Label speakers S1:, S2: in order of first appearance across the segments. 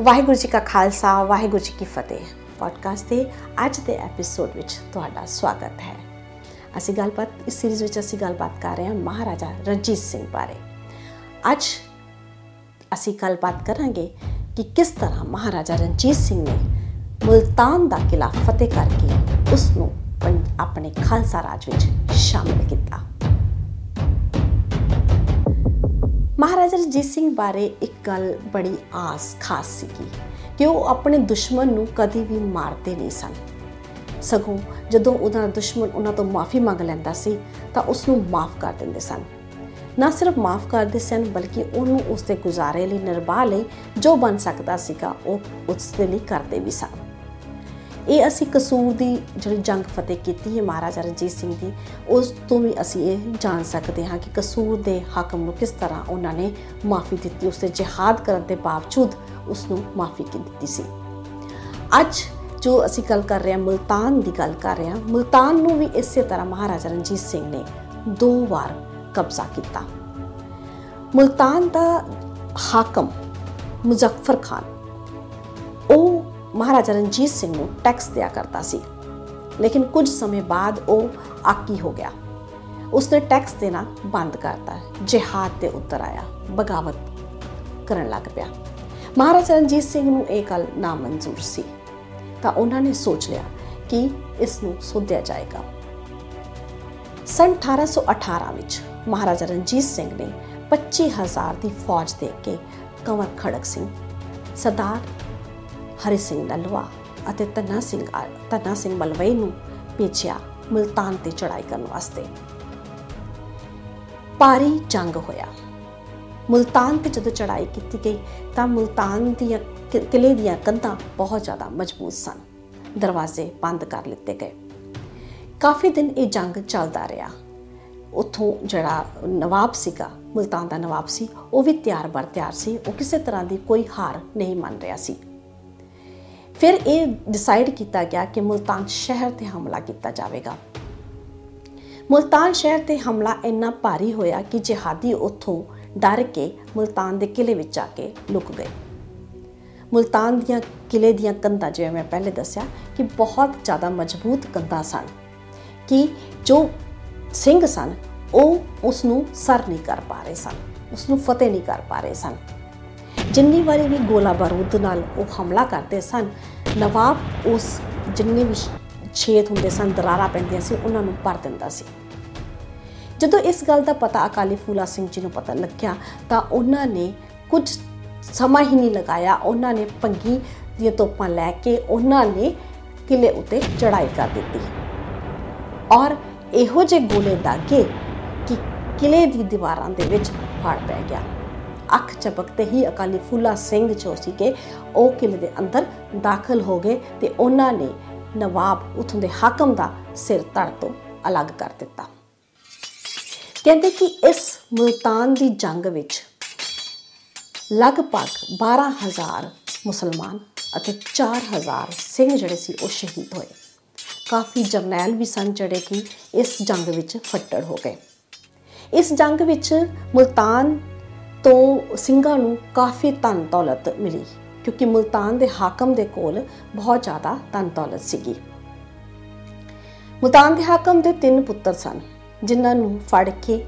S1: ਵਾਹਿਗੁਰੂ ਜੀ ਕਾ ਖਾਲਸਾ, ਵਾਹਿਗੁਰੂ ਜੀ ਕੀ ਫਤਿਹ। ਪੋਡਕਾਸਟ ਦੇ ਅੱਜ ਦੇ ਐਪੀਸੋਡ ਵਿੱਚ ਤੁਹਾਡਾ ਸਵਾਗਤ ਹੈ। ਅਸੀਂ ਗੱਲਬਾਤ, ਇਸ ਸੀਰੀਜ਼ ਵਿੱਚ ਅਸੀਂ ਗੱਲਬਾਤ ਕਰ ਰਹੇ ਹਾਂ ਮਹਾਰਾਜਾ ਰਣਜੀਤ ਸਿੰਘ ਬਾਰੇ। ਅੱਜ ਅਸੀਂ ਗੱਲਬਾਤ ਕਰਾਂਗੇ ਕਿ ਕਿਸ ਤਰ੍ਹਾਂ ਮਹਾਰਾਜਾ ਰਣਜੀਤ ਸਿੰਘ ਨੇ ਮੁਲਤਾਨ ਦਾ ਕਿਲਾ ਫਤਿਹ ਕਰਕੇ ਉਸ ਨੂੰ ਆਪਣੇ ਖਾਲਸਾ ਰਾਜ ਵਿੱਚ ਸ਼ਾਮਿਲ ਕੀਤਾ। ਮਹਾਰਾਜਾ ਰਣਜੀਤ ਸਿੰਘ ਬਾਰੇ ਇੱਕ ਗੱਲ ਬੜੀ ਆਸ ਖਾਸ ਸੀਗੀ ਕਿ ਉਹ ਆਪਣੇ ਦੁਸ਼ਮਣ ਨੂੰ ਕਦੀ ਵੀ ਮਾਰਦੇ ਨਹੀਂ ਸਨ। ਸਗੋਂ ਜਦੋਂ ਉਹਦਾ ਦੁਸ਼ਮਣ ਉਹਨਾਂ ਤੋਂ ਮਾਫੀ ਮੰਗ ਲੈਂਦਾ ਸੀ, ਤਾਂ ਉਸ ਨੂੰ ਮਾਫ ਕਰ ਦਿੰਦੇ ਸਨ। ਨਾ ਸਿਰਫ ਮਾਫ ਕਰਦੇ ਸਨ, ਬਲਕਿ ਉਹਨੂੰ ਉਸ ਦੇ ਗੁਜ਼ਾਰੇ ਲਈ, ਨਿਰਵਾਹ ਲਈ ਜੋ ਬਣ ਸਕਦਾ ਸੀਗਾ, ਉਹ ਉਸ ਦੇ ਲਈ ਕਰਦੇ ਵੀ ਸਨ। ਇਹ ਅਸੀਂ ਕਸੂਰ ਦੀ ਜਿਹੜੀ ਜੰਗ ਫਤਿਹ ਕੀਤੀ ਹੈ ਮਹਾਰਾਜਾ ਰਣਜੀਤ ਸਿੰਘ ਦੀ, ਉਸ ਤੋਂ ਵੀ ਅਸੀਂ ਇਹ ਜਾਣ ਸਕਦੇ ਹਾਂ ਕਿ ਕਸੂਰ ਦੇ ਹਾਕਮ ਨੂੰ ਕਿਸ ਤਰ੍ਹਾਂ ਉਹਨਾਂ ਨੇ ਮਾਫੀ ਦਿੱਤੀ ਉਸ ਤੇ ਜਿਹਾਦ ਕਰਨ ਦੇ ਬਾਵਜੂਦ ਉਸ ਨੂੰ ਮਾਫੀ ਦਿੱਤੀ ਸੀ। ਅੱਜ ਜੋ ਅਸੀਂ ਗੱਲ ਕਰ ਰਹੇ ਹਾਂ, ਮਲਤਾਨ ਦੀ ਗੱਲ ਕਰ ਰਹੇ ਹਾਂ, ਮਲਤਾਨ ਨੂੰ ਵੀ ਇਸੇ ਤਰ੍ਹਾਂ ਮਹਾਰਾਜਾ ਰਣਜੀਤ ਸਿੰਘ ਨੇ ਦੋ ਵਾਰ ਕਬਜ਼ਾ ਕੀਤਾ। ਮਲਤਾਨ ਦਾ ਹਾਕਮ ਮੁਜ਼ੱਫਰ ਖਾਨ ਉਹ ਮਹਾਰਾਜਾ ਰਣਜੀਤ ਸਿੰਘ ਨੂੰ ਟੈਕਸ ਦਿਆ ਕਰਦਾ ਸੀ। ਲੇਕਿਨ ਕੁਝ ਸਮੇਂ ਬਾਅਦ ਉਹ ਆਕੀ ਹੋ ਗਿਆ। ਉਸਨੇ ਟੈਕਸ ਦੇਣਾ ਬੰਦ ਕਰਤਾ ਜਿਹਾਦ ਤੇ ਉਤਰ ਆਇਆ। ਬਗਾਵਤ ਕਰਨ ਲੱਗ ਪਿਆ। ਮਹਾਰਾਜਾ ਰਣਜੀਤ ਸਿੰਘ ਨੂੰ ਇਹ ਗੱਲ ਨਾ ਮਨਜ਼ੂਰ ਸੀ। ਤਾਂ ਉਹਨਾਂ ਨੇ ਸੋਚ ਲਿਆ ਕਿ ਇਸ ਨੂੰ ਸੋਧਿਆ ਜਾਏਗਾ। ਸਨ 1818 ਵਿੱਚ ਮਹਾਰਾਜਾ ਰਣਜੀਤ ਸਿੰਘ ਨੇ 25000 ਦੀ ਫੌਜ ਦੇ ਕੇ ਕੰਵਰ ਖੜਕ ਸਿੰਘ, ਸਰਦਾਰ ਹਰੀ ਸਿੰਘ ਨਲਵਾ ਅਤੇ ਤਨਾ ਸਿੰਘ ਤਨਾ ਸਿੰਘ ਮਲਵਈ ਨੂੰ ਭੇਜਿਆ ਮਲਤਾਨ ਤੇ ਚੜਾਈ ਕਰਨ ਵਾਸਤੇ। ਪਾਰੀ ਜੰਗ ਹੋਇਆ। ਮਲਤਾਨ ਤੇ ਜਦੋਂ ਚੜਾਈ ਕੀਤੀ ਗਈ ਤਾਂ ਮਲਤਾਨ ਦੀਆਂ ਕਿਲੇ ਦੀਆਂ ਕੰਧਾਂ ਬਹੁਤ ਜ਼ਿਆਦਾ ਮਜ਼ਬੂਤ ਸਨ। ਦਰਵਾਜ਼ੇ ਬੰਦ ਕਰ ਲਿੱਤੇ ਗਏ। ਕਾਫੀ ਦਿਨ ਇਹ ਜੰਗ ਚੱਲਦਾ ਰਿਹਾ। ਉਥੋਂ ਜਿਹੜਾ ਨਵਾਬ ਸੀਗਾ, ਮਲਤਾਨ ਦਾ ਨਵਾਬ ਸੀ, ਉਹ ਵੀ ਤਿਆਰ ਬਰ ਤਿਆਰ ਸੀ। ਉਹ ਕਿਸੇ ਤਰ੍ਹਾਂ ਦੀ ਕੋਈ ਹਾਰ ਨਹੀਂ ਮੰਨ ਰਿਹਾ ਸੀ। ਫਿਰ ਇਹ ਡਿਸਾਈਡ ਕੀਤਾ ਗਿਆ ਕਿ ਮੁਲਤਾਨ ਸ਼ਹਿਰ ਤੇ ਹਮਲਾ ਕੀਤਾ ਜਾਵੇਗਾ। ਮੁਲਤਾਨ ਸ਼ਹਿਰ ਤੇ ਹਮਲਾ ਇੰਨਾ ਭਾਰੀ ਹੋਇਆ ਕਿ ਜਿਹਾਦੀ ਉੱਥੋਂ ਡਰ ਕੇ ਮੁਲਤਾਨ ਦੇ ਕਿਲੇ ਵਿੱਚ ਆ ਕੇ ਲੁਕ ਗਏ। ਮੁਲਤਾਨ ਦੀਆਂ ਕਿਲੇ ਦੀਆਂ ਕੰਧਾਂ, ਜਿਵੇਂ ਮੈਂ ਪਹਿਲੇ ਦੱਸਿਆ, ਕਿ ਬਹੁਤ ਜ਼ਿਆਦਾ ਮਜ਼ਬੂਤ ਕੰਧਾਂ ਸਨ ਕਿ ਜੋ ਸਿੰਘ ਸਨ, ਉਹ ਉਸ ਨੂੰ ਸਰ ਨਹੀਂ ਕਰ ਪਾ ਰਹੇ ਸਨ ਉਸ ਨੂੰ ਫਤਿਹ ਨਹੀਂ ਕਰ ਪਾ ਰਹੇ ਸਨ। ਜਿੰਨੀ ਵਾਰੀ ਵੀ ਗੋਲਾ ਬਾਰੂਦ ਨਾਲ ਉਹ ਹਮਲਾ ਕਰਦੇ ਸਨ, ਨਵਾਬ ਉਸ ਜਿੰਨੇ ਵੀ ਛੇਦ ਹੁੰਦੇ ਸਨ, ਦਰਾਰਾ ਪੈਂਦੀਆਂ ਸੀ, ਉਹਨਾਂ ਨੂੰ ਭਰ ਦਿੰਦਾ ਸੀ। ਜਦੋਂ ਇਸ ਗੱਲ ਦਾ ਪਤਾ ਅਕਾਲੀ ਫੂਲਾ ਸਿੰਘ ਜੀ ਨੂੰ ਪਤਾ ਲੱਗਿਆ, ਤਾਂ ਉਹਨਾਂ ਨੇ ਕੁਝ ਸਮਾਂ ਹੀ ਨਹੀਂ ਲਗਾਇਆ। ਉਹਨਾਂ ਨੇ ਪੰਗੀ ਦੀਆਂ ਤੋਪਾਂ ਲੈ ਕੇ ਉਹਨਾਂ ਨੇ ਕਿਲੇ ਉਤੇ ਚੜਾਈ ਕਰ ਦਿੱਤੀ। ਔਰ ਇਹੋ ਜਿਹੇ ਗੋਲੇ ਦਾਗੇ ਕਿ ਕਿਲੇ ਦੀ ਦੀਵਾਰਾਂ ਦੇ ਵਿੱਚ ਫੜ ਪੈ ਗਿਆ। ਅੱਖ ਝਪਕਤੇ ਹੀ ਅਕਾਲੀ ਫੂਲਾ ਸਿੰਘ ਜੋ ਸੀਗੇ, ਉਹ ਕਿਲੇ ਦੇ ਅੰਦਰ ਦਾਖਲ ਹੋ ਗਏ ਤੇ ਉਹਨਾਂ ਨੇ ਨਵਾਬ ਉਥੋਂ ਦੇ ਹਾਕਮ ਦਾ ਸਿਰ ਧੜ ਤੋਂ ਅਲੱਗ ਕਰ ਦਿੱਤਾ। ਕਹਿੰਦੇ ਕਿ ਇਸ ਮੁਲਤਾਨ ਦੀ ਜੰਗ ਵਿੱਚ ਲਗਭਗ 12000 ਮੁਸਲਮਾਨ ਅਤੇ 4000 ਸਿੰਘ ਜਿਹੜੇ ਸੀ, ਉਹ ਸ਼ਹੀਦ ਹੋਏ। ਕਾਫੀ ਜਰਨੈਲ ਵੀ ਸਨ ਜਿਹੜੇ ਕਿ ਇਸ ਜੰਗ ਵਿੱਚ ਫੱਟੜ ਹੋ ਗਏ। ਇਸ ਜੰਗ ਵਿੱਚ ਮੁਲਤਾਨ ਤੋਂ ਸਿੰਘਾਂ ਨੂੰ ਕਾਫੀ ਧਨ ਦੌਲਤ ਮਿਲੀ, ਕਿਉਂਕਿ ਮੁਲਤਾਨ ਦੇ ਹਾਕਮ ਦੇ ਕੋਲ ਬਹੁਤ ਜ਼ਿਆਦਾ ਧਨ ਦੌਲਤ ਸੀਗੀ। ਮੁਲਤਾਨ ਦੇ ਹਾਕਮ ਦੇ ਤਿੰਨ ਪੁੱਤਰ ਸਨ, ਜਿਨ੍ਹਾਂ ਨੂੰ ਫੜ ਕੇ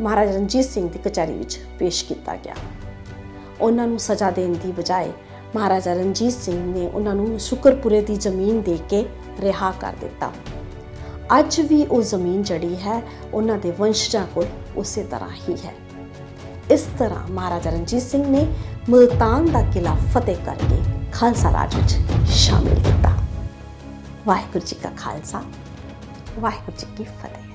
S1: ਮਹਾਰਾਜਾ ਰਣਜੀਤ ਸਿੰਘ ਦੀ ਕਚਹਿਰੀ ਵਿੱਚ ਪੇਸ਼ ਕੀਤਾ ਗਿਆ। ਉਹਨਾਂ ਨੂੰ ਸਜ਼ਾ ਦੇਣ ਦੀ ਬਜਾਏ ਮਹਾਰਾਜਾ ਰਣਜੀਤ ਸਿੰਘ ਨੇ ਉਹਨਾਂ ਨੂੰ ਸ਼ੁਕਰਪੁਰੇ ਦੀ ਜ਼ਮੀਨ ਦੇ ਕੇ ਰਿਹਾ ਕਰ ਦਿੱਤਾ। ਅੱਜ ਵੀ ਉਹ ਜ਼ਮੀਨ ਜੜੀ ਹੈ, ਉਹਨਾਂ ਦੇ ਵੰਸ਼ਜਾਂ ਕੋਲ ਉਸੇ ਤਰ੍ਹਾਂ ਹੀ ਹੈ। ਇਸ ਤਰ੍ਹਾਂ ਮਹਾਰਾਜਾ ਰਣਜੀਤ ਸਿੰਘ ਨੇ ਮਲਤਾਨ ਦਾ ਕਿਲਾ ਫਤਿਹ ਕਰਕੇ ਖਾਲਸਾ ਰਾਜ ਵਿੱਚ ਸ਼ਾਮਿਲ ਕੀਤਾ। ਵਾਹਿਗੁਰੂ ਜੀ ਕਾ ਖਾਲਸਾ, ਵਾਹਿਗੁਰੂ ਜੀ ਕੀ ਫਤਿਹ।